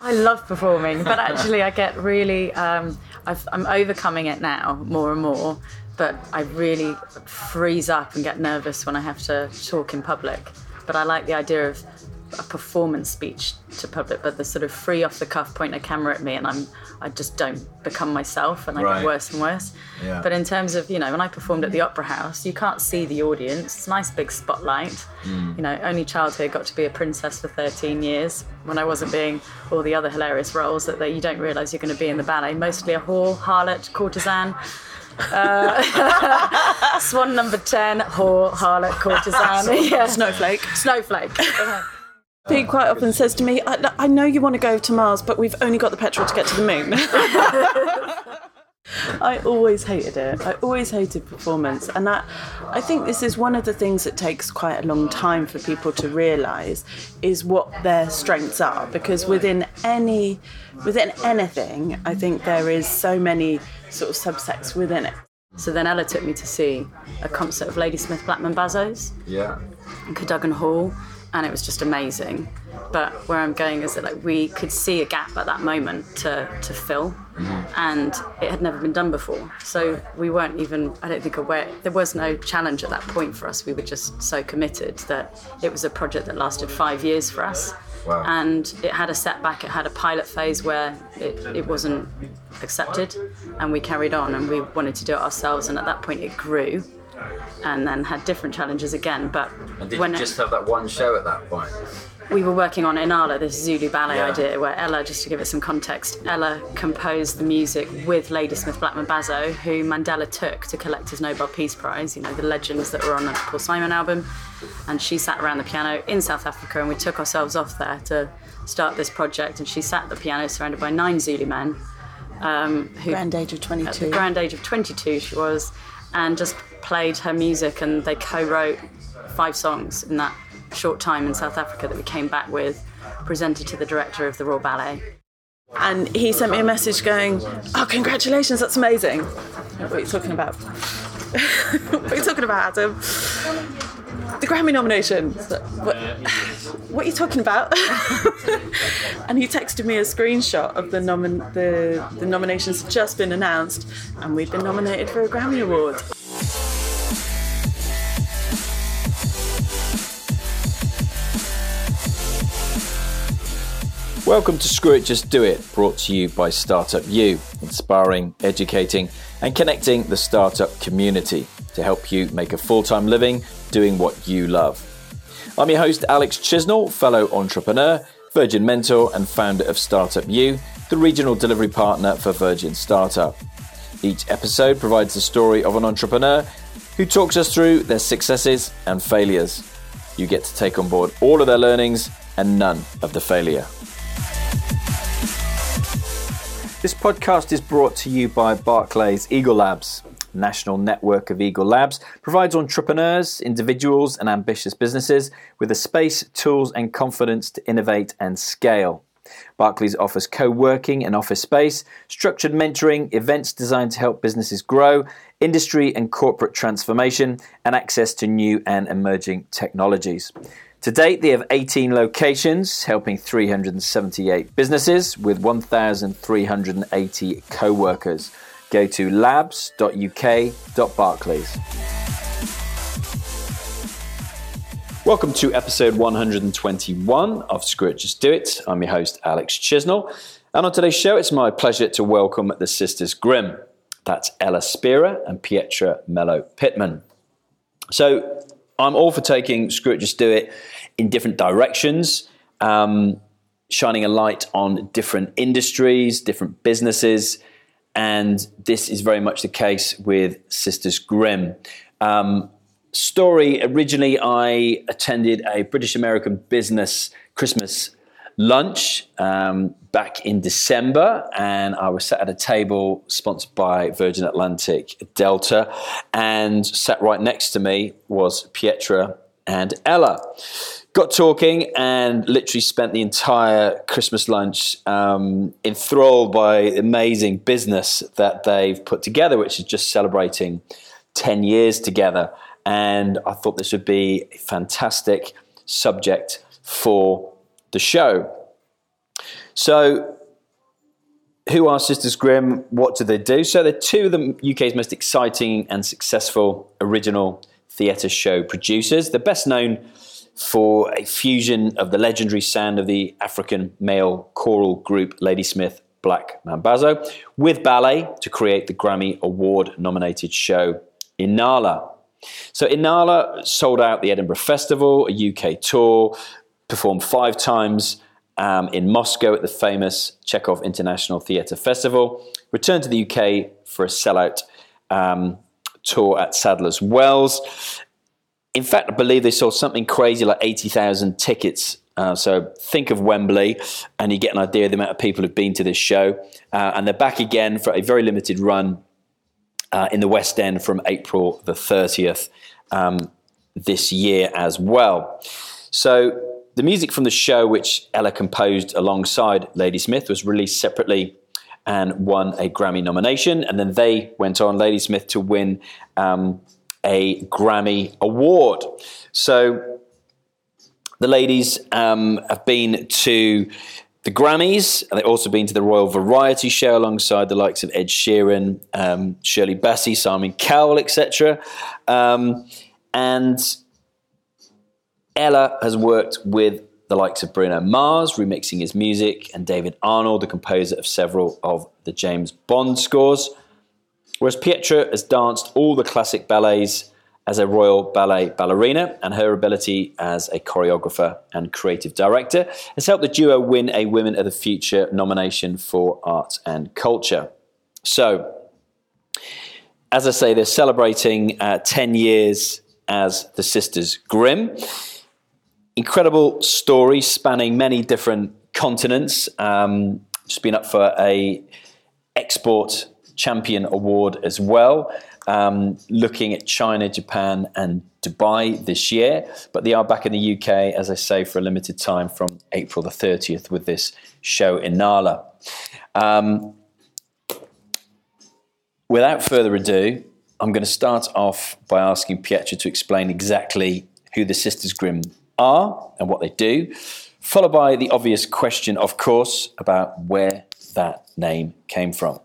I love performing, but actually, I get really. Um, I've, I'm overcoming it now more and more, but I really freeze up and get nervous when I have to talk in public. But I like the idea of a performance speech to public, but the sort of free off the cuff point a camera at me and I'm I just don't become myself and I Right. get worse and worse. Yeah. But in terms of, you know, when I performed at the Opera House, you can't see the audience. It's a nice big spotlight. You know, only child here got to be a princess for 13 years when I wasn't being all the other hilarious roles that, that you don't realise you're going to be in the ballet. Mostly a whore, harlot, courtesan. Uh, Swan number 10, whore, harlot, courtesan. yeah. Snowflake. Snowflake. Pete uh, quite often says to me, I, I know you want to go to Mars, but we've only got the petrol to get to the moon. I always hated it. I always hated performance. And that I think this is one of the things that takes quite a long time for people to realise is what their strengths are. Because within any within anything, I think there is so many sort of subsects within it. So then Ella took me to see a concert of Ladysmith Black Mambazo's Yeah. in Cadogan Hall, and it was just amazing. But where I'm going is that like we could see a gap at that moment to, to fill, and it had never been done before. So we weren't even, I don't think, aware. There was no challenge at that point for us. We were just so committed that it was a project that lasted five years for us. Wow. And it had a setback. It had a pilot phase where it, it wasn't accepted, and we carried on, and we wanted to do it ourselves. And at that point, it grew, and then had different challenges again. But And did when you it- just have that one show at that point? we were working on Inala, this Zulu ballet Yeah. idea, where Ella, just to give it some context, Ella composed the music with Ladysmith Black Mambazo, who Mandela took to collect his Nobel Peace Prize, you know, the legends that were on the Paul Simon album. And she sat around the piano in South Africa, and we took ourselves off there to start this project. And she sat at the piano surrounded by nine Zulu men. Um, who, Grand age of 22. at the grand age of 22 she was and just played her music and they co-wrote five songs in that short time in south africa that we came back with presented to the director of the royal ballet And he sent me a message going, Oh, congratulations, that's amazing. What are you talking about? what are you talking about, Adam? The Grammy nomination. What, what are you talking about? and he texted me a screenshot of the, nomin- the, the nominations had just been announced, and we'd been nominated for a Grammy Award. Welcome to Screw It Just Do It, brought to you by Startup U, inspiring, educating, and connecting the startup community to help you make a full time living doing what you love. I'm your host, Alex Chisnell, fellow entrepreneur, Virgin mentor, and founder of Startup U, the regional delivery partner for Virgin Startup. Each episode provides the story of an entrepreneur who talks us through their successes and failures. You get to take on board all of their learnings and none of the failure. This podcast is brought to you by Barclays Eagle Labs. National network of Eagle Labs provides entrepreneurs, individuals, and ambitious businesses with the space, tools, and confidence to innovate and scale. Barclays offers co working and office space, structured mentoring, events designed to help businesses grow, industry and corporate transformation, and access to new and emerging technologies. To date, they have 18 locations, helping 378 businesses with 1,380 co workers. Go to labs.uk.barclays. Welcome to episode 121 of Screw It Just Do It. I'm your host, Alex Chisnell. And on today's show, it's my pleasure to welcome the Sisters Grimm. That's Ella Spira and Pietra Mello Pittman. So I'm all for taking Screw It Just Do It in different directions, um, shining a light on different industries, different businesses. And this is very much the case with Sisters Grimm. Um, story originally, I attended a British American business Christmas lunch um, back in December, and I was sat at a table sponsored by Virgin Atlantic Delta, and sat right next to me was Pietra and Ella. Got talking and literally spent the entire Christmas lunch um, enthralled by the amazing business that they've put together, which is just celebrating 10 years together. And I thought this would be a fantastic subject for the show. So, who are Sisters Grimm? What do they do? So, they're two of the UK's most exciting and successful original theatre show producers. They're best known for a fusion of the legendary sound of the African male choral group Ladysmith Black Mambazo with ballet to create the Grammy Award nominated show Inala. So Inala sold out the Edinburgh Festival, a UK tour, performed five times um, in Moscow at the famous Chekhov International Theatre Festival, returned to the UK for a sellout um, tour at Sadler's Wells. In fact, I believe they sold something crazy like 80,000 tickets. Uh, so think of Wembley, and you get an idea of the amount of people who've been to this show. Uh, and they're back again for a very limited run uh, in the West End from April the 30th um, this year as well. So the music from the show, which Ella composed alongside Ladysmith, was released separately and won a Grammy nomination. And then they went on, Ladysmith, to win um, a Grammy Award. So the ladies um, have been to the Grammys, and they've also been to the Royal Variety Show alongside the likes of Ed Sheeran, um, Shirley Bassey, Simon Cowell, etc. Um, and Ella has worked with the likes of Bruno Mars, remixing his music, and David Arnold, the composer of several of the James Bond scores. Whereas Pietra has danced all the classic ballets as a Royal Ballet ballerina, and her ability as a choreographer and creative director has helped the duo win a Women of the Future nomination for Arts and Culture. So, as I say, they're celebrating uh, 10 years as the Sisters Grimm incredible story spanning many different continents. Um, just been up for a export champion award as well. Um, looking at China, Japan, and Dubai this year, but they are back in the UK, as I say, for a limited time from April the 30th with this show Inala. Um, without further ado, I'm going to start off by asking Pietra to explain exactly who the Sisters Grimm are and what they do, followed by the obvious question, of course, about where that name came from.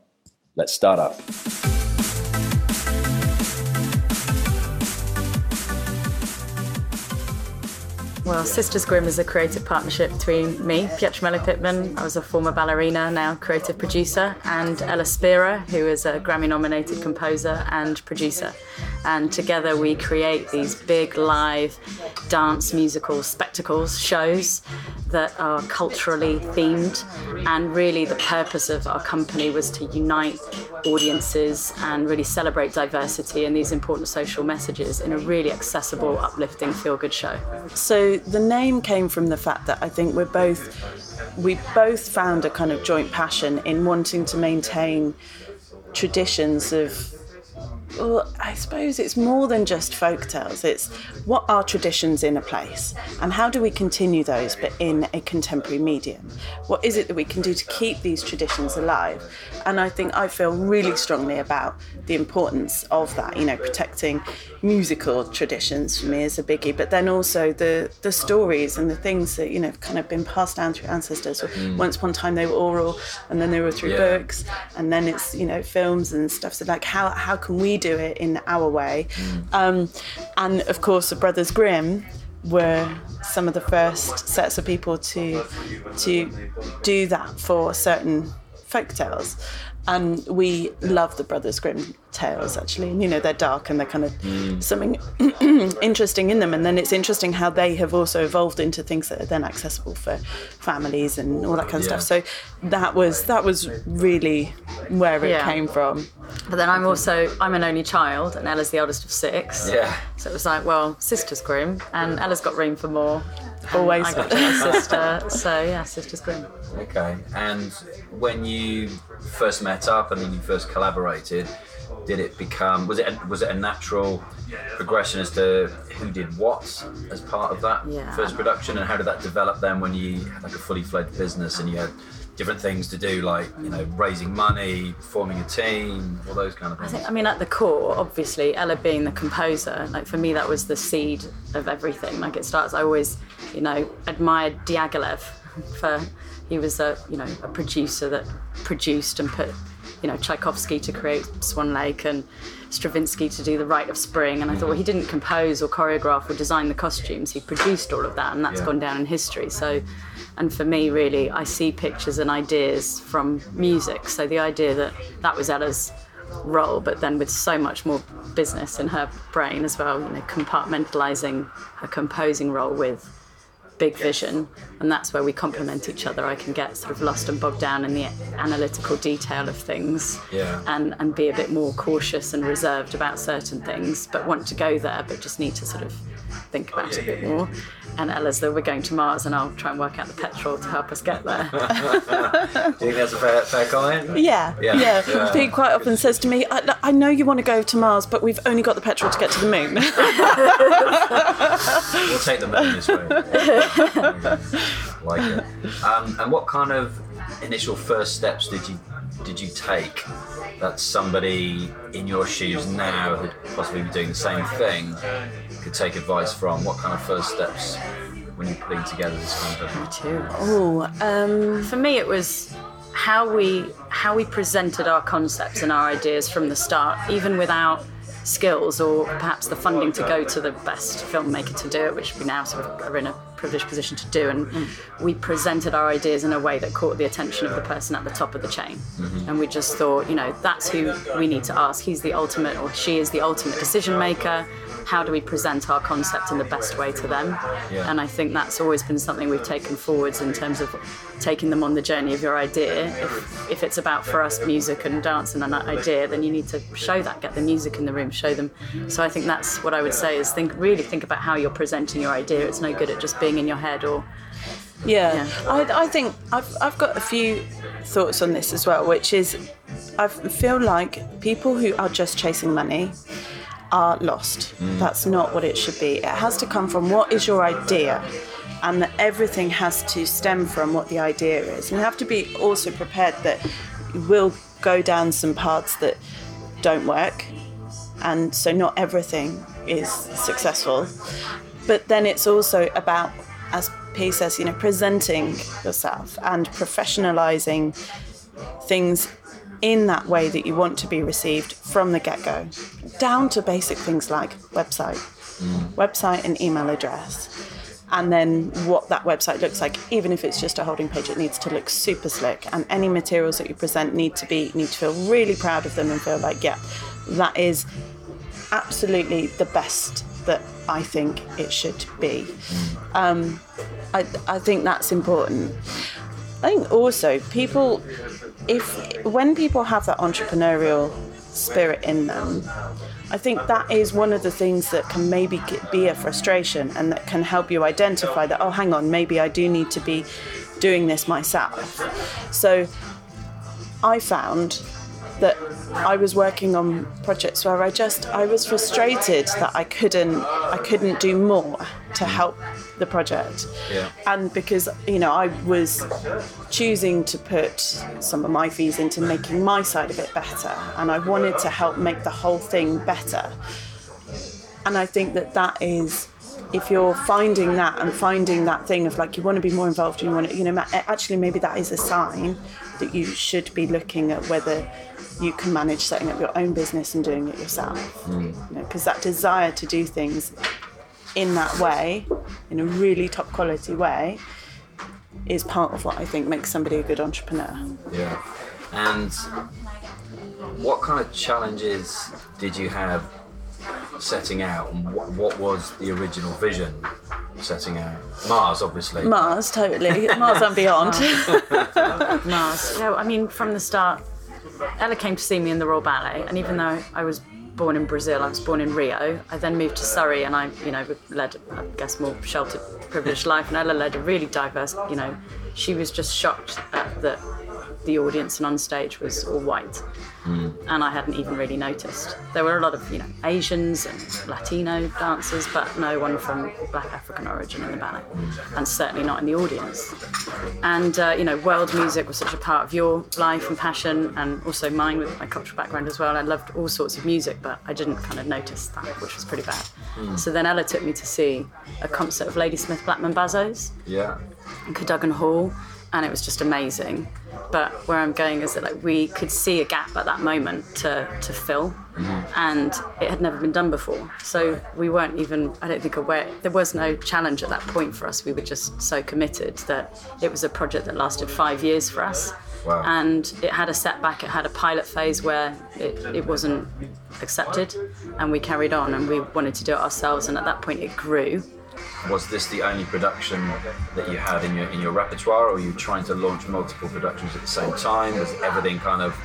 Let's start up. Well, Sisters Grimm is a creative partnership between me, Pietra Mello Pittman, I was a former ballerina, now creative producer, and Ella Spira, who is a Grammy nominated composer and producer. And together we create these big live dance musical spectacles, shows that are culturally themed. And really, the purpose of our company was to unite audiences and really celebrate diversity and these important social messages in a really accessible, uplifting, feel good show. So the name came from the fact that I think we're both we both found a kind of joint passion in wanting to maintain traditions of well, I suppose it's more than just folk tales. It's what are traditions in a place and how do we continue those but in a contemporary medium? What is it that we can do to keep these traditions alive? And I think I feel really strongly about the importance of that, you know, protecting musical traditions for me is a biggie, but then also the the stories and the things that, you know, have kind of been passed down through ancestors. Mm. Once upon a time they were oral and then they were through yeah. books and then it's, you know, films and stuff. So like how how can we do it in our way? Um, and of course the Brothers Grimm were some of the first sets of people to to do that for certain folk tales and we love the Brothers Grimm tales actually. And, you know, they're dark and they're kind of mm. something interesting in them. And then it's interesting how they have also evolved into things that are then accessible for families and all that kind of yeah. stuff. So that was that was really where it yeah. came from. But then I'm also I'm an only child, and Ella's the oldest of six. Yeah. So it was like, well, Sisters Grimm, and Ella's got room for more. Always. I got a sister, so yeah, Sisters Grimm. Okay. And when you first met up and then you first collaborated, did it become was it a, was it a natural progression as to who did what as part of that yeah. first production and how did that develop then when you had like a fully fledged business and you had different things to do like you know raising money forming a team all those kind of things I, think, I mean at the core obviously ella being the composer like for me that was the seed of everything like it starts i always you know admired diaghilev for He was a you know a producer that produced and put you know Tchaikovsky to create Swan Lake and Stravinsky to do The Rite of Spring. And I thought, well, he didn't compose or choreograph or design the costumes. He produced all of that, and that's Yeah. gone down in history. So, and for me, really, I see pictures and ideas from music. So the idea that that was Ella's role, but then with so much more business in her brain as well, you know, compartmentalizing her composing role with big vision, and that's where we complement each other. I can get sort of lost and bogged down in the analytical detail of things, Yeah. and and be a bit more cautious and reserved about certain things, but want to go there, but just need to sort of think about it a bit more. And Ella's that we're going to Mars, and I'll try and work out the petrol to help us get there. Do you think that's a fair, fair comment? Yeah, Yeah, yeah. yeah. Pete quite often says to me, I, I know you want to go to Mars, but we've only got the petrol to get to the moon. We'll take the moon this way. like it. Um, and what kind of initial first steps did you did you take that somebody in your shoes now who'd possibly be doing the same thing could take advice from? What kind of first steps when you're putting together this kind company? too. oh, um, For me, it was how we how we presented our concepts and our ideas from the start, even without skills or perhaps the funding to go to the best filmmaker to do it, which we now sort of are in a privileged position to do. And mm. we presented our ideas in a way that caught the attention of the person at the top of the chain. Mm-hmm. And we just thought, you know, that's who we need to ask. He's the ultimate, or she is the ultimate decision maker. How do we present our concept in the best way to them? Yeah. And I think that's always been something we've taken forwards in terms of taking them on the journey of your idea. If, if it's about for us music and dance and an idea, then you need to show that, get the music in the room, show them. So I think that's what I would say is think really think about how you're presenting your idea. It's no good at just being in your head or yeah. Yeah. I, I think I've, I've got a few thoughts on this as well, which is I feel like people who are just chasing money are lost. That's not what it should be. It has to come from what is your idea, and that everything has to stem from what the idea is. And you have to be also prepared that you will go down some paths that don't work, and so not everything is successful. But then it's also about, as P says, you know, presenting yourself and professionalizing things in that way that you want to be received from the get go, down to basic things like website, website and email address. And then what that website looks like, even if it's just a holding page, it needs to look super slick. And any materials that you present need to be need to feel really proud of them and feel like, yeah, that is absolutely the best that I think it should be. Um, I, I think that's important. I think also people, if when people have that entrepreneurial spirit in them, I think that is one of the things that can maybe be a frustration and that can help you identify that, oh, hang on, maybe I do need to be doing this myself. So I found that I was working on projects where I just I was frustrated that I couldn't I couldn't do more to mm. help the project. Yeah. And because you know I was choosing to put some of my fees into making my side of it better and I wanted to help make the whole thing better. And I think that that is if you're finding that and finding that thing of like you want to be more involved and you want to you know actually maybe that is a sign that you should be looking at whether you can manage setting up your own business and doing it yourself hmm. because that desire to do things in that way in a really top quality way is part of what I think makes somebody a good entrepreneur. Yeah. And what kind of challenges did you have setting out, and what, what was the original vision setting out? Mars, obviously. Mars, totally. Mars and beyond. Mars. No, I mean, from the start, Ella came to see me in the Royal Ballet, and even though I was born in Brazil, I was born in Rio. I then moved to Surrey, and I, you know, led, I guess, more sheltered, privileged life. And Ella led a really diverse, you know, she was just shocked at that the audience and on stage was all white. Hmm. And I hadn't even really noticed. There were a lot of, you know, Asians and Latino dancers, but no one from Black African origin in the ballet, hmm. and certainly not in the audience and uh, you know world music was such a part of your life and passion and also mine with my cultural background as well i loved all sorts of music but i didn't kind of notice that which was pretty bad hmm. so then ella took me to see a concert of ladysmith black mambazo's Yeah. in cadogan hall and it was just amazing. But where I'm going is that like we could see a gap at that moment to to fill, mm-hmm. and it had never been done before. So we weren't even I don't think aware. There was no challenge at that point for us. We were just so committed that it was a project that lasted five years for us. Wow. And it had a setback. It had a pilot phase where it, it wasn't accepted, and we carried on, and we wanted to do it ourselves. And at that point, it grew. Was this the only production that you had in your in your repertoire, or were you trying to launch multiple productions at the same time? Was everything kind of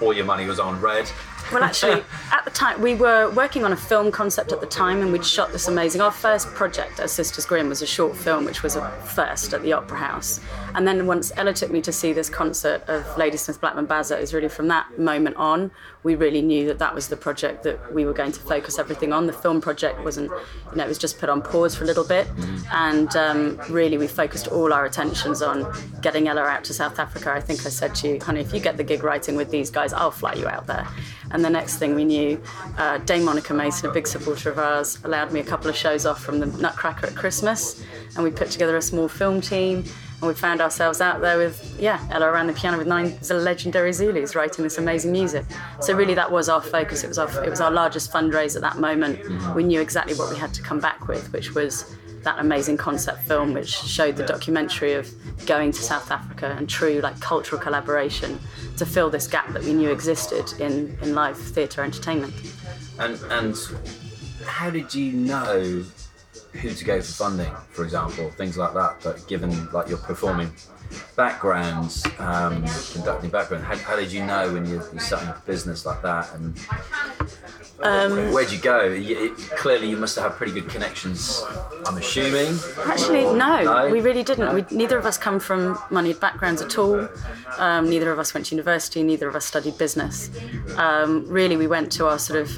all your money was on red? Well, actually, at the time, we were working on a film concept at the time, and we'd shot this amazing. Our first project at Sisters Grimm was a short film, which was a first at the Opera House. And then once Ella took me to see this concert of Ladysmith Black Mambazo, it was really from that moment on, we really knew that that was the project that we were going to focus everything on. The film project wasn't, you know, it was just put on pause for a little bit. And um, really, we focused all our attentions on getting Ella out to South Africa. I think I said to you, honey, if you get the gig writing with these guys, I'll fly you out there. And the next thing we knew, uh, Dame Monica Mason, a big supporter of ours, allowed me a couple of shows off from the Nutcracker at Christmas, and we put together a small film team. And we found ourselves out there with, yeah, Ella around the piano with nine legendary Zulus writing this amazing music. So really, that was our focus. It was our, it was our largest fundraiser at that moment. Mm-hmm. We knew exactly what we had to come back with, which was that amazing concept film, which showed the documentary of going to South Africa and true like cultural collaboration to fill this gap that we knew existed in, in live theatre entertainment. And and how did you know who to go for funding, for example, things like that? But given like your performing backgrounds, um, conducting background, how, how did you know when you're, you're up a business like that? And where'd you go? You, it, clearly, you must have had pretty good connections. I'm assuming. Actually, no, No? we really didn't. We, neither of us come from moneyed backgrounds at all. Um, neither of us went to university. Neither of us studied business. Um, really, we went to our sort of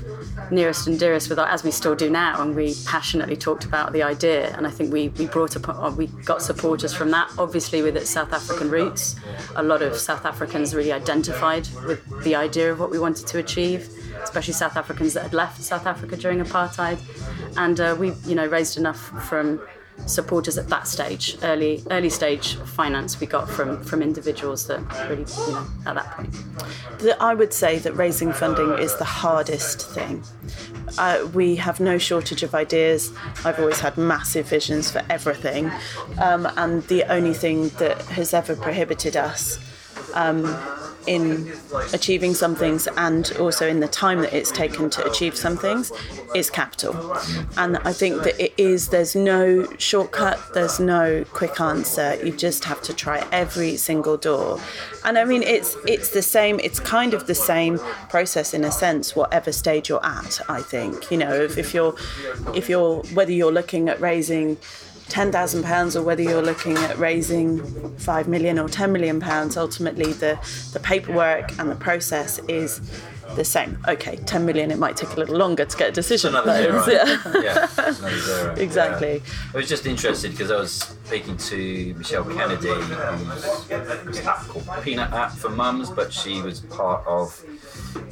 nearest and dearest with as we still do now, and we passionately talked about the idea. And I think we we brought up, uh, we got supporters from that. Obviously, with its South African roots, a lot of South Africans really identified with the idea of what we wanted to achieve especially South Africans that had left South Africa during apartheid, and uh, we, you know, raised enough from supporters at that stage, early early stage finance we got from from individuals that really, you know, at that point. I would say that raising funding is the hardest thing. Uh, we have no shortage of ideas. I've always had massive visions for everything, um, and the only thing that has ever prohibited us um, in achieving some things and also in the time that it's taken to achieve some things is capital. And I think that it is, there's no shortcut, there's no quick answer. You just have to try every single door. And I mean, it's it's the same. It's kind of the same process in a sense, whatever stage you're at. I think you know if, if you're if you're whether you're looking at raising ten thousand pounds or whether you're looking at raising five million or ten million pounds, ultimately the the paperwork and the process is the same. Okay, ten million it might take a little longer to get a decision. Another zero. yeah. yeah, zero. Exactly. Yeah. I was just interested because I was speaking to Michelle Kennedy, who's an app called Peanut App for mums, but she was part of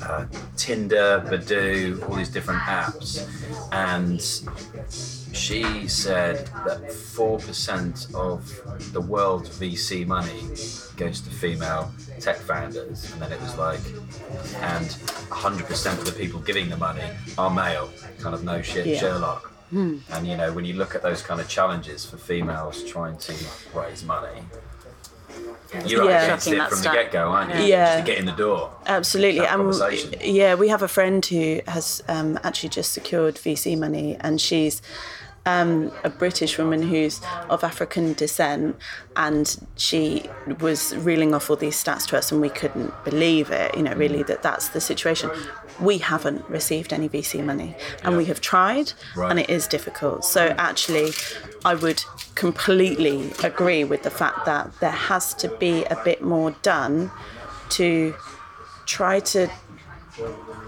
uh, Tinder, Badoo, all these different apps, and she said that four percent of the world's VC money goes to female tech founders, and then it was like, and 100% of the people giving the money are male, kind of no shit Yeah. Sherlock. And you know, when you look at those kind of challenges for females trying to raise money, you're Yeah. up against it that from the get go, aren't you? Yeah. Just to get in the door. Absolutely, Have and conversation. yeah, we have a friend who has um, actually just secured VC money, and she's um, a British woman who's of African descent, and she was reeling off all these stats to us, and we couldn't believe it. You know, really that that's the situation. We haven't received any VC money, and we have tried, Right. and it is difficult. So actually, I would completely agree with the fact that there has to be a bit more done to try to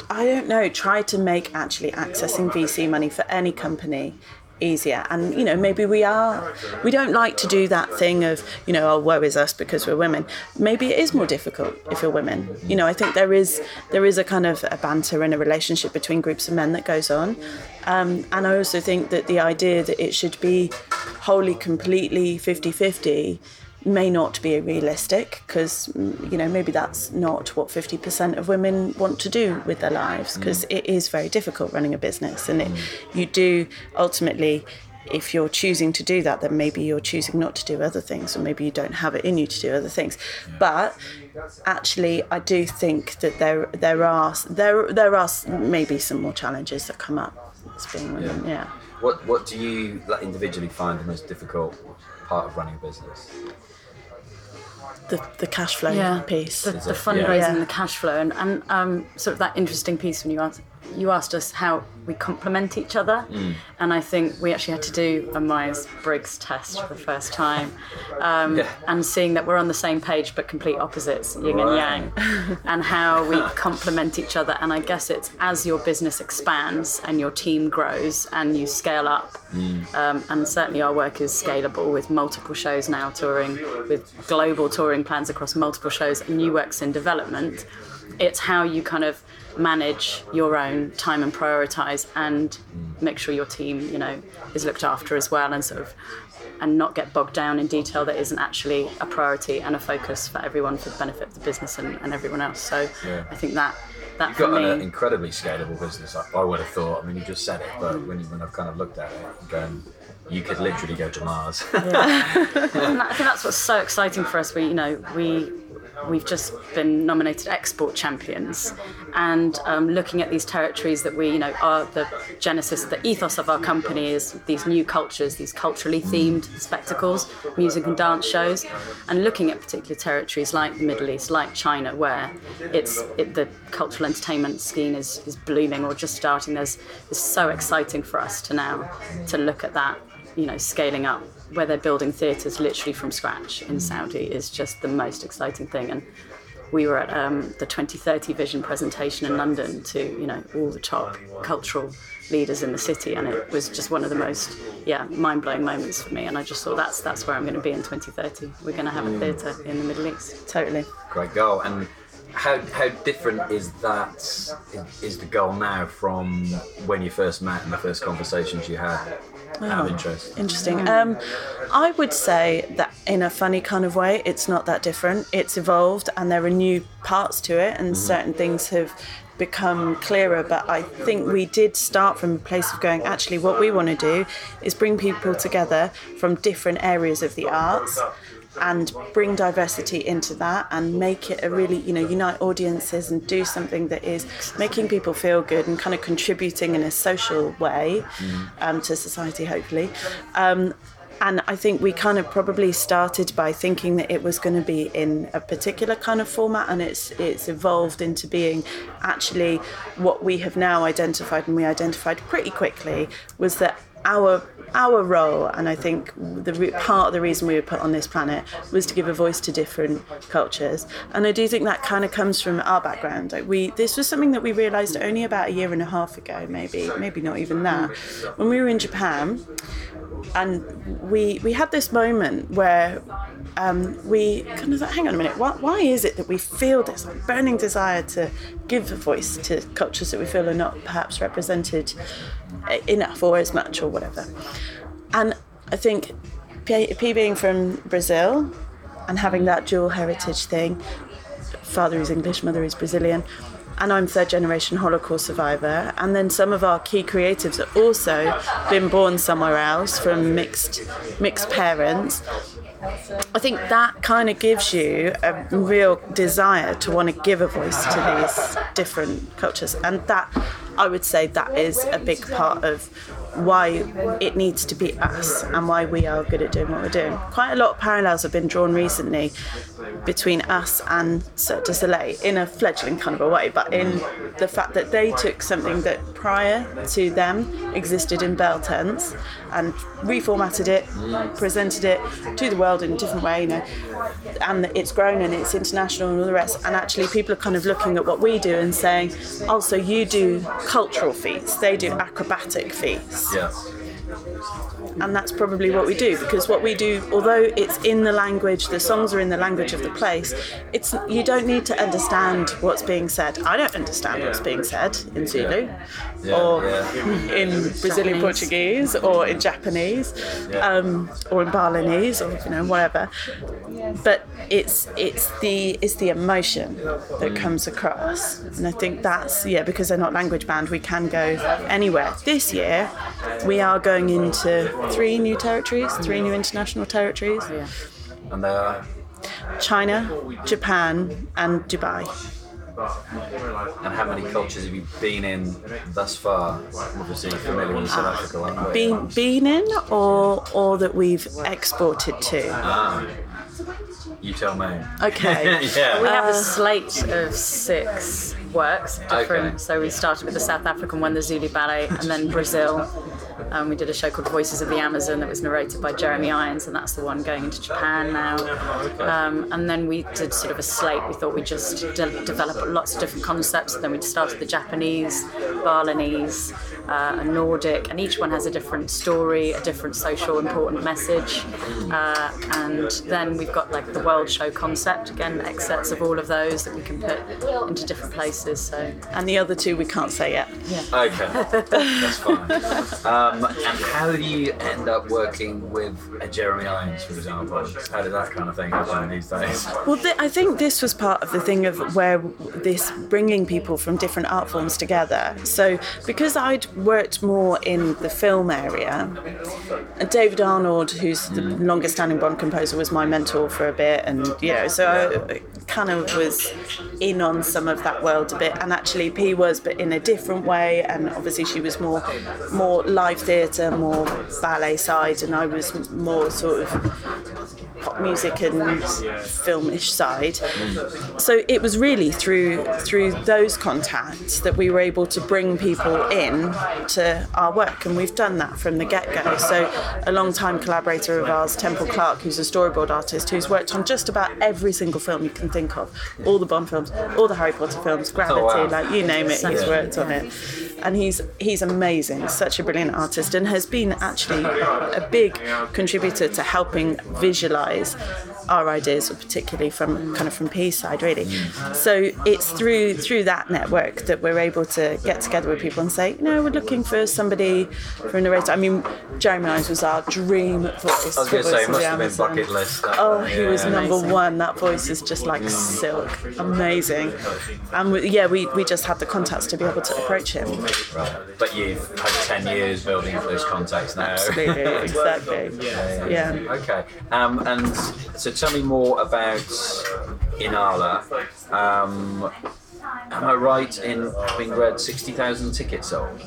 I don't know, try to make actually accessing VC money for any company easier. And you know, maybe we are we don't like to do that thing of, you know, oh woe is us because we're women. Maybe it is more difficult if you're women. You know, I think there is there is a kind of a banter and a relationship between groups of men that goes on. Um, and I also think that the idea that it should be wholly completely 50-50 may not be realistic because mm, you know maybe that's not what 50% of women want to do with their lives mm. because it is very difficult running a business and it, mm. you do ultimately if you're choosing to do that then maybe you're choosing not to do other things or maybe you don't have it in you to do other things. But actually I do think that there there are there there are maybe some more challenges that come up. As being women yeah. What What do you like, individually find the most difficult part of running a business? The, the cash flow yeah, piece. the, the fundraising, Yeah. and the cash flow, and, and um, sort of that interesting piece when you asked you asked us how we complement each other, and I think we actually had to do a Myers Briggs test for the first time, um, Yeah. and seeing that we're on the same page but complete opposites, yin and yang, and how we complement each other. And I guess it's as your business expands and your team grows and you scale up, um, and certainly our work is scalable with multiple shows now touring, with global touring plans across multiple shows and new works in development. It's how you kind of manage your own time and prioritize and make sure your team, you know, is looked after as well and sort of and not get bogged down in detail that isn't actually a priority and a focus for everyone for the benefit of the business and, and everyone else. So Yeah. I think that that You've for got me an incredibly scalable business. I, I would have thought. I mean, you just said it, but when you, when I've kind of looked at it, going, you could literally go to Mars. And I think that's what's so exciting for us. We, you know, we we've just been nominated export champions, and um, looking at these territories that we, you know, are the genesis, the ethos of our company is these new cultures, these culturally themed spectacles, music and dance shows, and looking at particular territories like the Middle East, like China, where it's it, the cultural entertainment scene is is blooming or just starting. There's it's so exciting for us to now to look at that you know, scaling up where they're building theatres literally from scratch in Saudi is just the most exciting thing. And we were at um, the 2030 Vision presentation in London to, you know, all the top cultural leaders in the city, and it was just one of the most, yeah, mind-blowing moments for me. And I just thought that's that's where I'm going to be in 2030. We're going to have a theatre in the Middle East. Totally. Great goal. And how how different is that? Is the goal now from when you first met and the first conversations you had? Out of interest. Interesting. Um, I would say that in a funny kind of way, it's not that different. It's evolved and there are new parts to it, and certain things have become clearer. But I think we did start from a place of going, actually, what we want to do is bring people together from different areas of the arts and bring diversity into that and make it a really you know unite audiences and do something that is making people feel good and kind of contributing in a social way um, to society hopefully. Um, and I think we kind of probably started by thinking that it was going to be in a particular kind of format, and it's it's evolved into being actually what we have now identified, and we identified pretty quickly was that our our role, and I think the re- part of the reason we were put on this planet was to give a voice to different cultures, and I do think that kind of comes from our background. Like we, this was something that we realised only about a year and a half ago, maybe, maybe not even that, when we were in Japan and we we had this moment where um, we kind of hang on a minute, why, why is it that we feel this like, burning desire to give a voice to cultures that we feel are not perhaps represented enough or as much or whatever? And I think P, P being from Brazil and having that dual heritage thing, father is English, mother is Brazilian. And I'm third generation Holocaust survivor. And then some of our key creatives are also been born somewhere else from mixed mixed parents. I think that kind of gives you a real desire to want to give a voice to these different cultures. And that, I would say, that is a big part of why it needs to be us and why we are good at doing what we're doing. Quite a lot of parallels have been drawn recently between us and Cirque du Soleil in a fledgling kind of a way, but in the fact that they took something that prior to them existed in bell tents and reformatted it, presented it to the world in a different way, you know, and it's grown and it's international and all the rest. And actually, people are kind of looking at what we do and saying, "Oh, so you do cultural feats? They do acrobatic feats." Yeah. And that's probably what we do because what we do although it's in the language the songs are in the language of the place it's you don't need to understand what's being said i don't understand what's being said in zulu Yeah, or yeah. in Brazilian Portuguese or in Japanese um, or in Balinese or you know whatever. But it's it's the it's the emotion that comes across, and I think that's yeah because they're not language banned, we can go anywhere. This year, we are going into three new territories, three new international territories: Yeah. And they are. China, Japan, and Dubai. And how many cultures have you been in thus far? Obviously, familiar with South Africa, aren't we? Been been in or or that we've exported to. Ah, you tell me. Okay. We have a slate of six works, different. Okay. So we started with the South African one, the Zulu Ballet, and then Brazil. Um, we did a show called Voices of the Amazon that was narrated by Jeremy Irons, and that's the one going into Japan now. Um, and then we did sort of a slate. We thought we'd just de- develop lots of different concepts. And then we started the Japanese, Balinese, uh, and Nordic, and each one has a different story, a different social important message. Uh, and then we've got like the World Show concept, again, excerpts of all of those that we can put into different places. So and the other two we can't say yet. Yeah. Okay, that's fine. Um, and how do you end up working with a Jeremy Irons, for example? How did that kind of thing happen these days? Well, th- I think this was part of the thing of where this bringing people from different art forms together. So, because I'd worked more in the film area, David Arnold, who's the longest standing Bond composer, was my mentor for a bit, and you know, so I kind of was in on some of that world a bit. And actually, P was, but in a different way. And obviously, she was more more live theatre, more ballet side, and I was more sort of pop music and filmish side. So it was really through through those contacts that we were able to bring people in to our work, and we've done that from the get go. So a long time collaborator of ours, Temple Clark, who's a storyboard artist, who's worked on just about every single film you can think of, all the Bond films, all the Harry Potter films, oh, Gravity, wow. like you name it, he's worked on it. And he's he's amazing, such a brilliant artist, and has been actually a big contributor to helping visualize our ideas, particularly from kind of from P side, really. So it's through through that network that we're able to get together with people and say, you know, we're looking for somebody for a narrator. I mean, Jeremy Irons was our dream voice. I was going to for say, Voice it must have been Amazon. bucket list. that Oh, one, he was yeah. number Amazing. one. That voice is just like silk, amazing. And we, yeah, we, we just had the contacts to be able to approach him. Right. But you've had 10 years building up those contacts now. Absolutely, exactly. Yeah. Okay. Um, and so tell me more about Inala. Um, am I right in having read 60,000 tickets sold?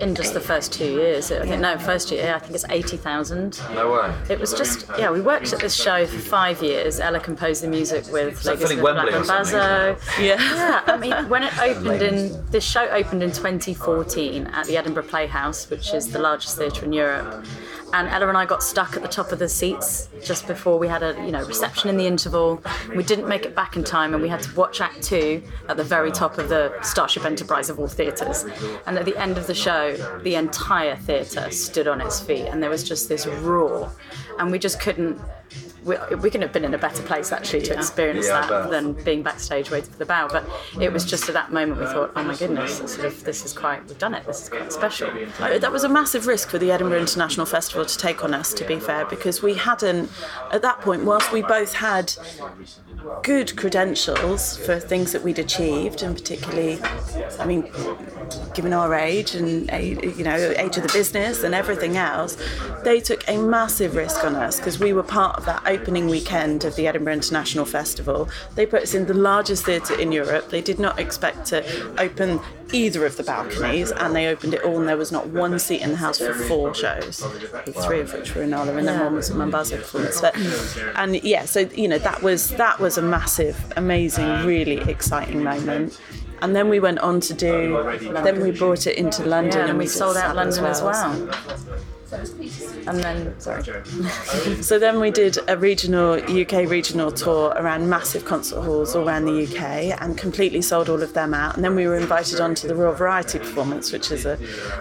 in just the first two years, I think no, first year I think it's eighty thousand. No way. It was just yeah. We worked at this show for five years. Ella composed the music with Ladysmith Black Mambazo. Yeah. Yeah, I mean, when it opened in this show opened in 2014 at the Edinburgh Playhouse, which is the largest theatre in Europe. And Ella and I got stuck at the top of the seats just before we had a you know reception in the interval. We didn't make it back in time, and we had to watch Act Two at the very top of the Starship Enterprise of all theatres. And at the end of the show, the entire theatre stood on its feet, and there was just this roar, and we just couldn't. We, we couldn't have been in a better place actually to experience Yeah, that than being backstage waiting for the bow. But it was just at that moment we thought, oh my goodness, sort of this is quite we've done it. This is quite special. That was a massive risk for the Edinburgh International Festival to take on us, to be fair, because we hadn't, at that point, whilst we both had good credentials for things that we'd achieved, and particularly, I mean, given our age and you know age of the business and everything else, they took a massive risk on us because we were part of that opening weekend of the Edinburgh International Festival. They put us in the largest theatre in Europe. They did not expect to open either of the balconies, and they opened it all, and there was not one seat in the house for four shows, three of which were Inala, and then one was a Mambazo performance. But, and yeah, so you know that was that was a massive, amazing, really exciting moment. And then we went on to do. Then we brought it into London, Yeah, and we did sold out London as well. And then sorry. So then we did a regional UK regional tour around massive concert halls all around the UK and completely sold all of them out. And then we were invited onto the Royal Variety performance, which is a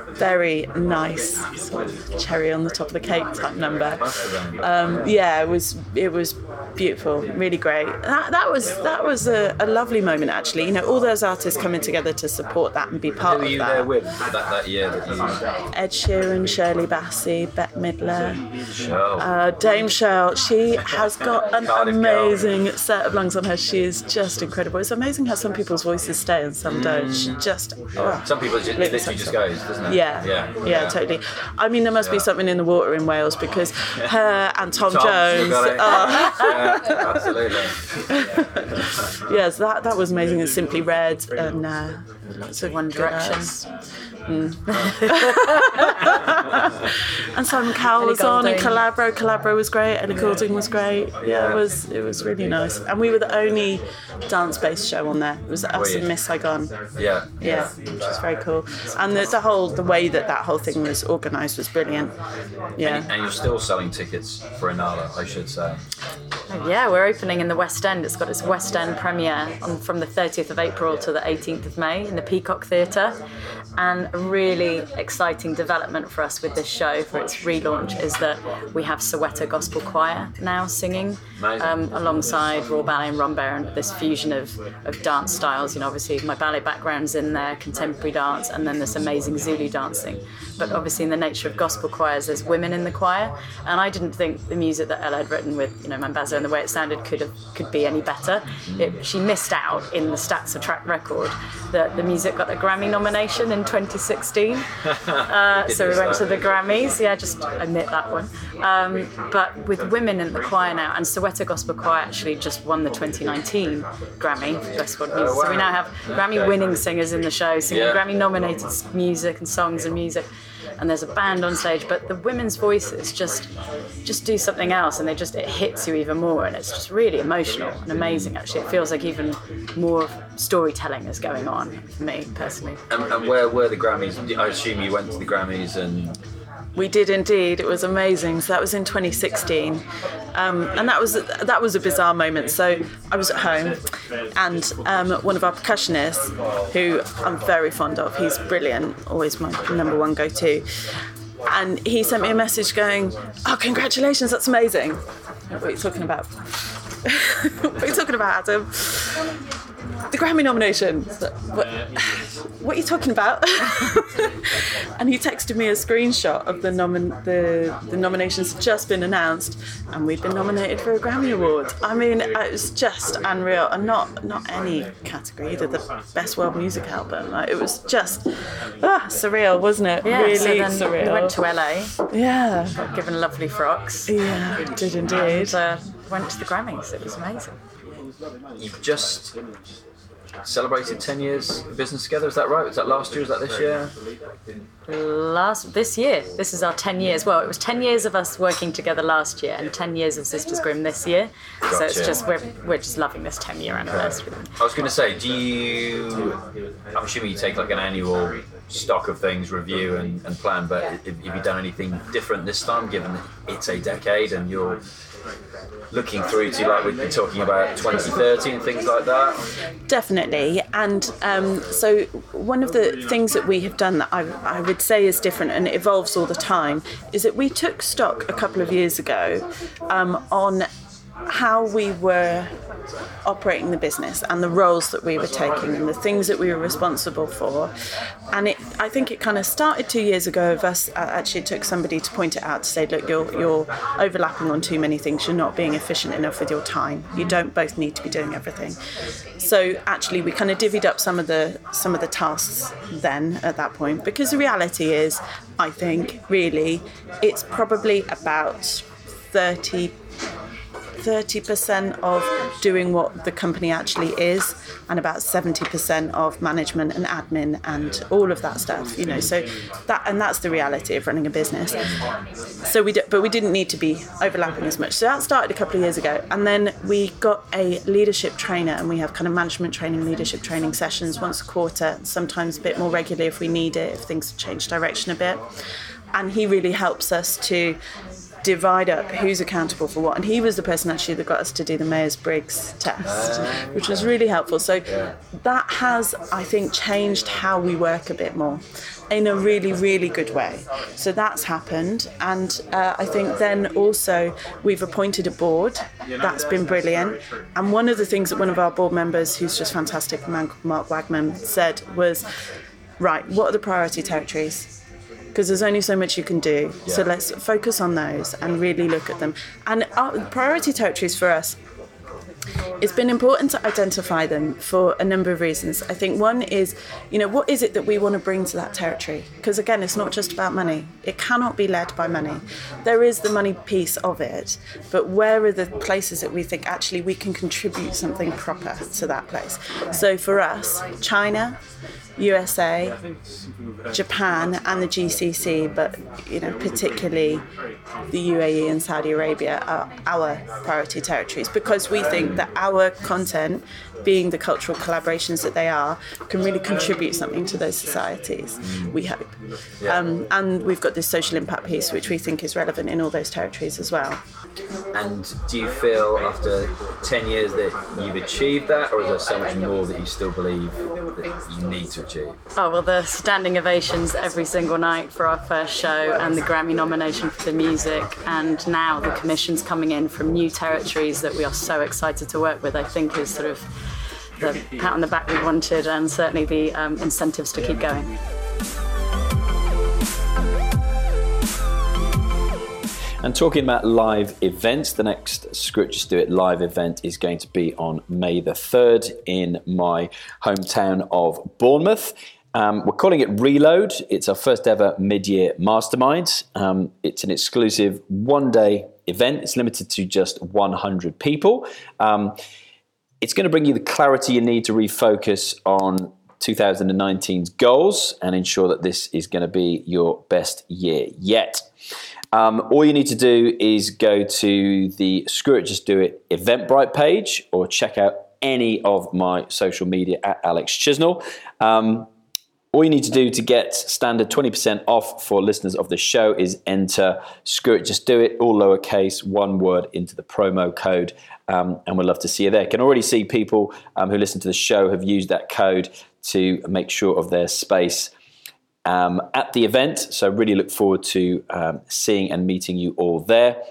very nice sort of cherry on the top of the cake type number. Um, yeah, it was it was beautiful, really great. That, that was that was a, a lovely moment actually. You know, all those artists coming together to support that and be part Who were of you there with that, that year that you Ed Sheeran, Shirley Bassey, Bette Midler, uh, Dame Cheryl. She has got an amazing set of lungs on her. She is just incredible. It's amazing how some people's voices stay and some don't. She just oh. Some people just, it literally just sensible. goes, doesn't it? Yeah, yeah, yeah, totally. I mean, there must be something in the water in Wales because her and Tom, Tom, Jones. you got it. Oh, Yeah, absolutely. yes, that that was amazing. And Simply Red and uh, lots of One good Direction. Mm. acts. And Simon Cowell was on, and Goulding. Collabro. Collabro was great. Ellie Goulding was great. Yeah, it was it was really nice. And we were the only dance-based show on there. It was us you? and Miss Saigon. Yeah, Yeah, which was very cool. And the, the whole the way that that whole thing was organised was brilliant. Yeah. And you're still selling tickets for Inala, I should say. Yeah, we're opening in the West End. It's got its West End premiere on, from the 30th of April to the 18th of May in the Peacock Theatre. And a really exciting development for us with this show for its relaunch is that we have Soweto Gospel Choir now singing um, alongside Royal Ballet and Rambert and this fusion of, of dance styles. You know, obviously my ballet background's in there, contemporary dance, and then this amazing Zulu dancing. But obviously, in the nature of gospel choirs, there's women in the choir, and I didn't think the music that Ella had written with, you know, Mambazo and the way it sounded could have could be any better. It, she missed out in the stats of track record that the music got a Grammy nomination in 2016. Uh, so we went to the Grammys. Yeah, just admit that one. Um, but with women in the choir now, and Soweto Gospel Choir actually just won the 2019 Grammy for Best World Music. So we now have Grammy-winning singers in the show singing Yeah. Grammy-nominated music and songs and music. And there's a band on stage, but the women's voices just just do something else, and they just it hits you even more, and it's just really emotional and amazing. Actually, it feels like even more storytelling is going on for me personally. And, and where were the Grammys? I assume you went to the Grammys and We did indeed. It was amazing. So that was in 2016, um, and that was that was a bizarre moment. So I was at home, and um, one of our percussionists, who I'm very fond of, he's brilliant, always my number one go-to, and he sent me a message going, "Oh, congratulations! That's amazing." What are you talking about? what are you talking about, Adam? The Grammy nomination. What, what are you talking about? and he texted me a screenshot of the nomin- the the nominations had just been announced, and we'd been nominated for a Grammy award. I mean, it was just unreal, and not not any category, either the best world music album. Like, it was just ah, surreal, wasn't it? Yeah, really so then surreal. we went to LA, yeah, given lovely frocks. yeah, did indeed. and uh, went to the Grammys. It was amazing. you've just celebrated 10 years of business together. Is that right? Was that last year? Was that this year? Last this year, this is our ten years. Well, it was ten years of us working together last year, and ten years of Sisters Grimm this year. So it's just we're we're just loving this ten year anniversary. I was going to say, do you? I'm assuming you take like an annual stock of things, review and, and plan. But have, have you done anything different this time, given it's a decade and you're looking through to like we've been talking about 2030 and things like that? Definitely. And um, so, one of the things that we have done that I, I would say is different and it evolves all the time is that we took stock a couple of years ago um, on how we were operating the business and the roles that we were taking and the things that we were responsible for. And it, I think it kind of started two years ago of us. Uh, actually, it took somebody to point it out to say, look, you're, you're overlapping on too many things. You're not being efficient enough with your time. You don't both need to be doing everything. So actually, we kind of divvied up some of the some of the tasks then at that point because the reality is, I think really, it's probably about thirty 30% of doing what the company actually is and about 70% of management and admin and all of that stuff you know so that and that's the reality of running a business. So we but we didn't need to be overlapping as much. So that started a couple of years ago and then we got a leadership trainer and we have kind of management training leadership training sessions once a quarter sometimes a bit more regularly if we need it if things change direction a bit. And he really helps us to divide up who's accountable for what. And he was the person actually that got us to do the Myers Briggs test, which was really helpful. So that has, I think, changed how we work a bit more in a really, really good way. So that's happened. And uh, I think then also we've appointed a board. That's been brilliant. And one of the things that one of our board members, who's just fantastic, Mark Wagman, said was, right, what are the priority territories? Because there's only so much you can do. So let's focus on those and really look at them. And our priority territories for us, it's been important to identify them for a number of reasons. I think one is, you know, what is it that we want to bring to that territory? Because again, it's not just about money. It cannot be led by money. There is the money piece of it, but where are the places that we think actually we can contribute something proper to that place? So for us, China, USA, Japan, and the GCC, but you know particularly the UAE and Saudi Arabia are our priority territories because we think that our content, being the cultural collaborations that they are, can really contribute something to those societies. We hope, um, and we've got this social impact piece, which we think is relevant in all those territories as well. And do you feel after 10 years that you've achieved that, or is there so much more that you still believe that you need to achieve? Oh, well, the standing ovations every single night for our first show and the Grammy nomination for the music, and now the commissions coming in from new territories that we are so excited to work with, I think is sort of the pat on the back we wanted and certainly the um, incentives to keep going. And talking about live events, the next It Do It live event is going to be on May the 3rd in my hometown of Bournemouth. Um, we're calling it Reload. It's our first ever mid year mastermind. Um, it's an exclusive one day event, it's limited to just 100 people. Um, it's going to bring you the clarity you need to refocus on 2019's goals and ensure that this is going to be your best year yet. Um, all you need to do is go to the Screw It Just Do It Eventbrite page or check out any of my social media at Alex Chisnell. Um, all you need to do to get standard 20% off for listeners of the show is enter Screw It Just Do It, all lowercase, one word into the promo code. Um, and we'd love to see you there. Can already see people um, who listen to the show have used that code to make sure of their space um, at the event. So, really look forward to um, seeing and meeting you all there.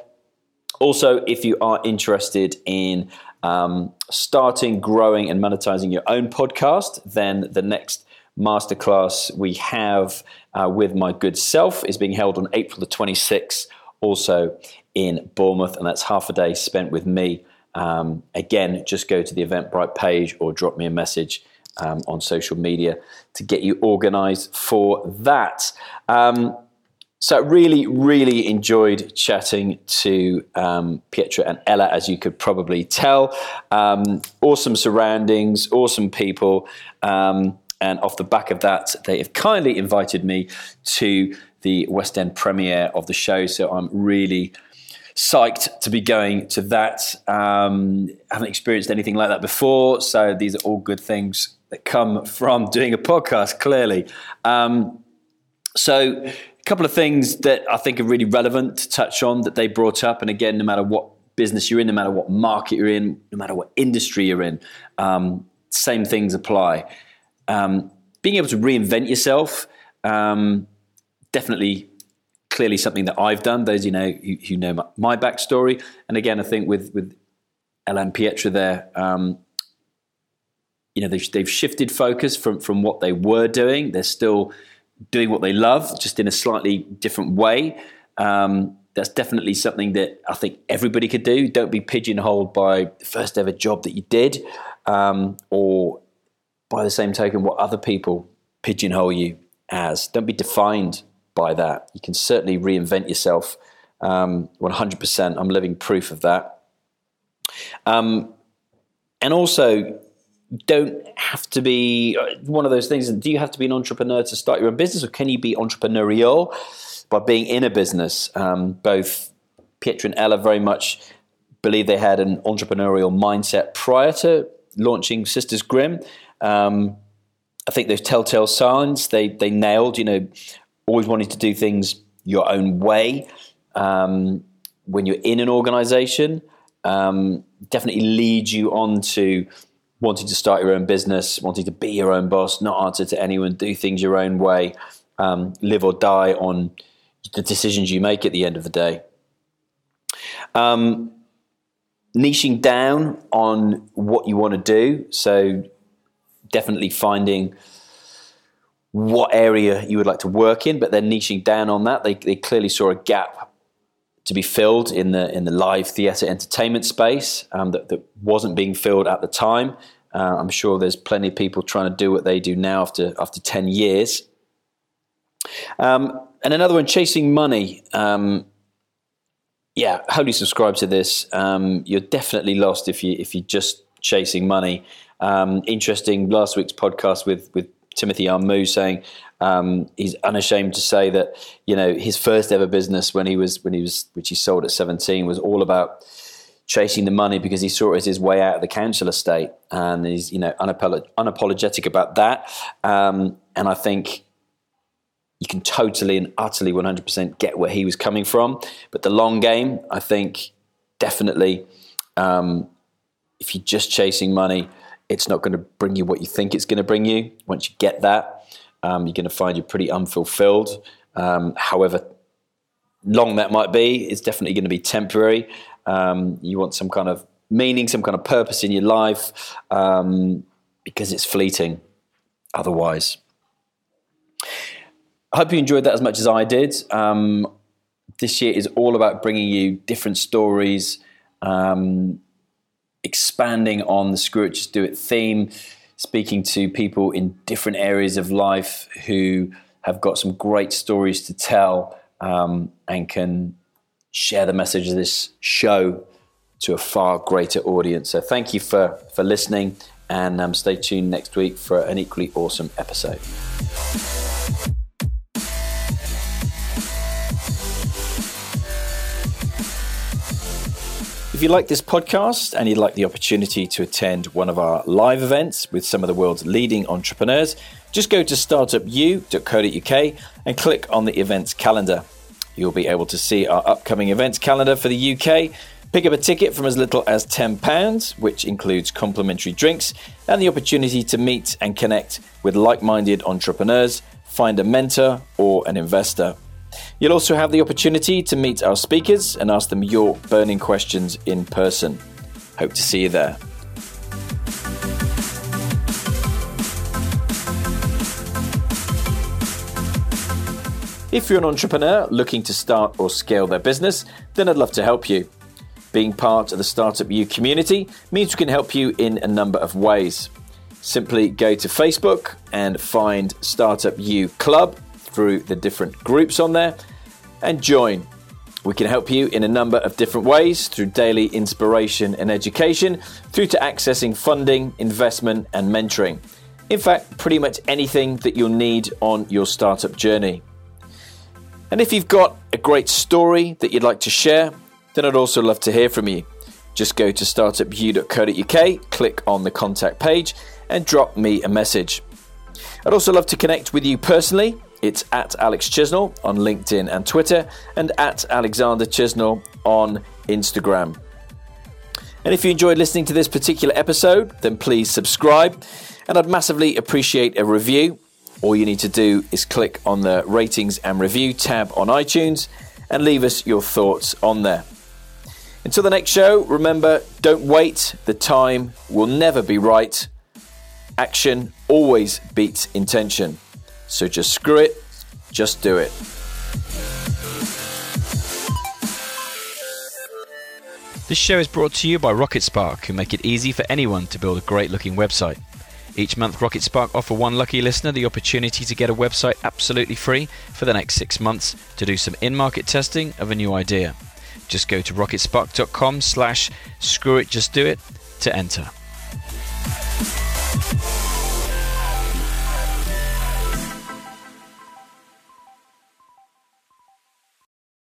Also, if you are interested in um, starting, growing, and monetizing your own podcast, then the next masterclass we have uh, with my good self is being held on April the 26th, also in Bournemouth, and that's half a day spent with me. Um, again, just go to the Eventbrite page or drop me a message um, on social media to get you organized for that. Um, so, really, really enjoyed chatting to um, Pietra and Ella, as you could probably tell. Um, awesome surroundings, awesome people. Um, and off the back of that, they have kindly invited me to the West End premiere of the show. So, I'm really psyched to be going to that. Um, haven't experienced anything like that before, so these are all good things that come from doing a podcast, clearly. Um, so, a couple of things that I think are really relevant to touch on that they brought up. And again, no matter what business you're in, no matter what market you're in, no matter what industry you're in, um, same things apply. Um, being able to reinvent yourself, um, definitely, clearly something that I've done. Those you know who, who know my, my, backstory, and again, I think with with and Pietra there, um, you know they've, they've shifted focus from from what they were doing. They're still doing what they love, just in a slightly different way. Um, that's definitely something that I think everybody could do. Don't be pigeonholed by the first ever job that you did, um, or by the same token, what other people pigeonhole you as. Don't be defined by that. You can certainly reinvent yourself. Um, 100%. I'm living proof of that. Um, and also, don't have to be uh, one of those things. Do you have to be an entrepreneur to start your own business, or can you be entrepreneurial by being in a business? Um, both Pietra and Ella very much believe they had an entrepreneurial mindset prior to launching Sisters Grimm. Um, I think those telltale signs they they nailed. You know, always wanting to do things your own way. Um, when you're in an organization um, definitely leads you on to wanting to start your own business, wanting to be your own boss, not answer to anyone, do things your own way, um, live or die on the decisions you make at the end of the day. Um, niching down on what you want to do. So, definitely finding what area you would like to work in, but then niching down on that. They, they clearly saw a gap to be filled in the in the live theatre entertainment space um, that, that wasn't being filled at the time. Uh, I'm sure there's plenty of people trying to do what they do now after after 10 years. Um, and another one, chasing money. Um, yeah, wholly subscribe to this. Um, you're definitely lost if you if you're just chasing money. Um, interesting last week's podcast with with Timothy Armoo saying um, he's unashamed to say that you know his first ever business when he was when he was which he sold at 17 was all about chasing the money because he saw it as his way out of the council estate and he's you know unapolog- unapologetic about that. Um, and I think you can totally and utterly 100% get where he was coming from. But the long game I think definitely um, if you're just chasing money it's not going to bring you what you think it's going to bring you. Once you get that, um, you're going to find you're pretty unfulfilled. Um, however long that might be, it's definitely going to be temporary. Um, you want some kind of meaning, some kind of purpose in your life um, because it's fleeting otherwise. I hope you enjoyed that as much as I did. Um, this year is all about bringing you different stories, um, expanding on the Just Do It theme, speaking to people in different areas of life who have got some great stories to tell um, and can share the message of this show to a far greater audience. So thank you for, for listening and um, stay tuned next week for an equally awesome episode. If you like this podcast and you'd like the opportunity to attend one of our live events with some of the world's leading entrepreneurs, just go to startupu.co.uk and click on the events calendar. You'll be able to see our upcoming events calendar for the UK. Pick up a ticket from as little as £10, which includes complimentary drinks and the opportunity to meet and connect with like minded entrepreneurs, find a mentor or an investor. You'll also have the opportunity to meet our speakers and ask them your burning questions in person. Hope to see you there. If you're an entrepreneur looking to start or scale their business, then I'd love to help you. Being part of the Startup U community means we can help you in a number of ways. Simply go to Facebook and find Startup U Club through the different groups on there and join. We can help you in a number of different ways through daily inspiration and education, through to accessing funding, investment, and mentoring. In fact, pretty much anything that you'll need on your startup journey. And if you've got a great story that you'd like to share, then I'd also love to hear from you. Just go to startupu.co.uk, click on the contact page, and drop me a message. I'd also love to connect with you personally it's at Alex Chisnell on LinkedIn and Twitter, and at Alexander Chisnell on Instagram. And if you enjoyed listening to this particular episode, then please subscribe. And I'd massively appreciate a review. All you need to do is click on the ratings and review tab on iTunes and leave us your thoughts on there. Until the next show, remember don't wait, the time will never be right. Action always beats intention. So just screw it, just do it. This show is brought to you by Rocket Spark, who make it easy for anyone to build a great looking website. Each month, Rocket Spark offer one lucky listener the opportunity to get a website absolutely free for the next six months to do some in-market testing of a new idea. Just go to rocketspark.com slash screw it just do it to enter.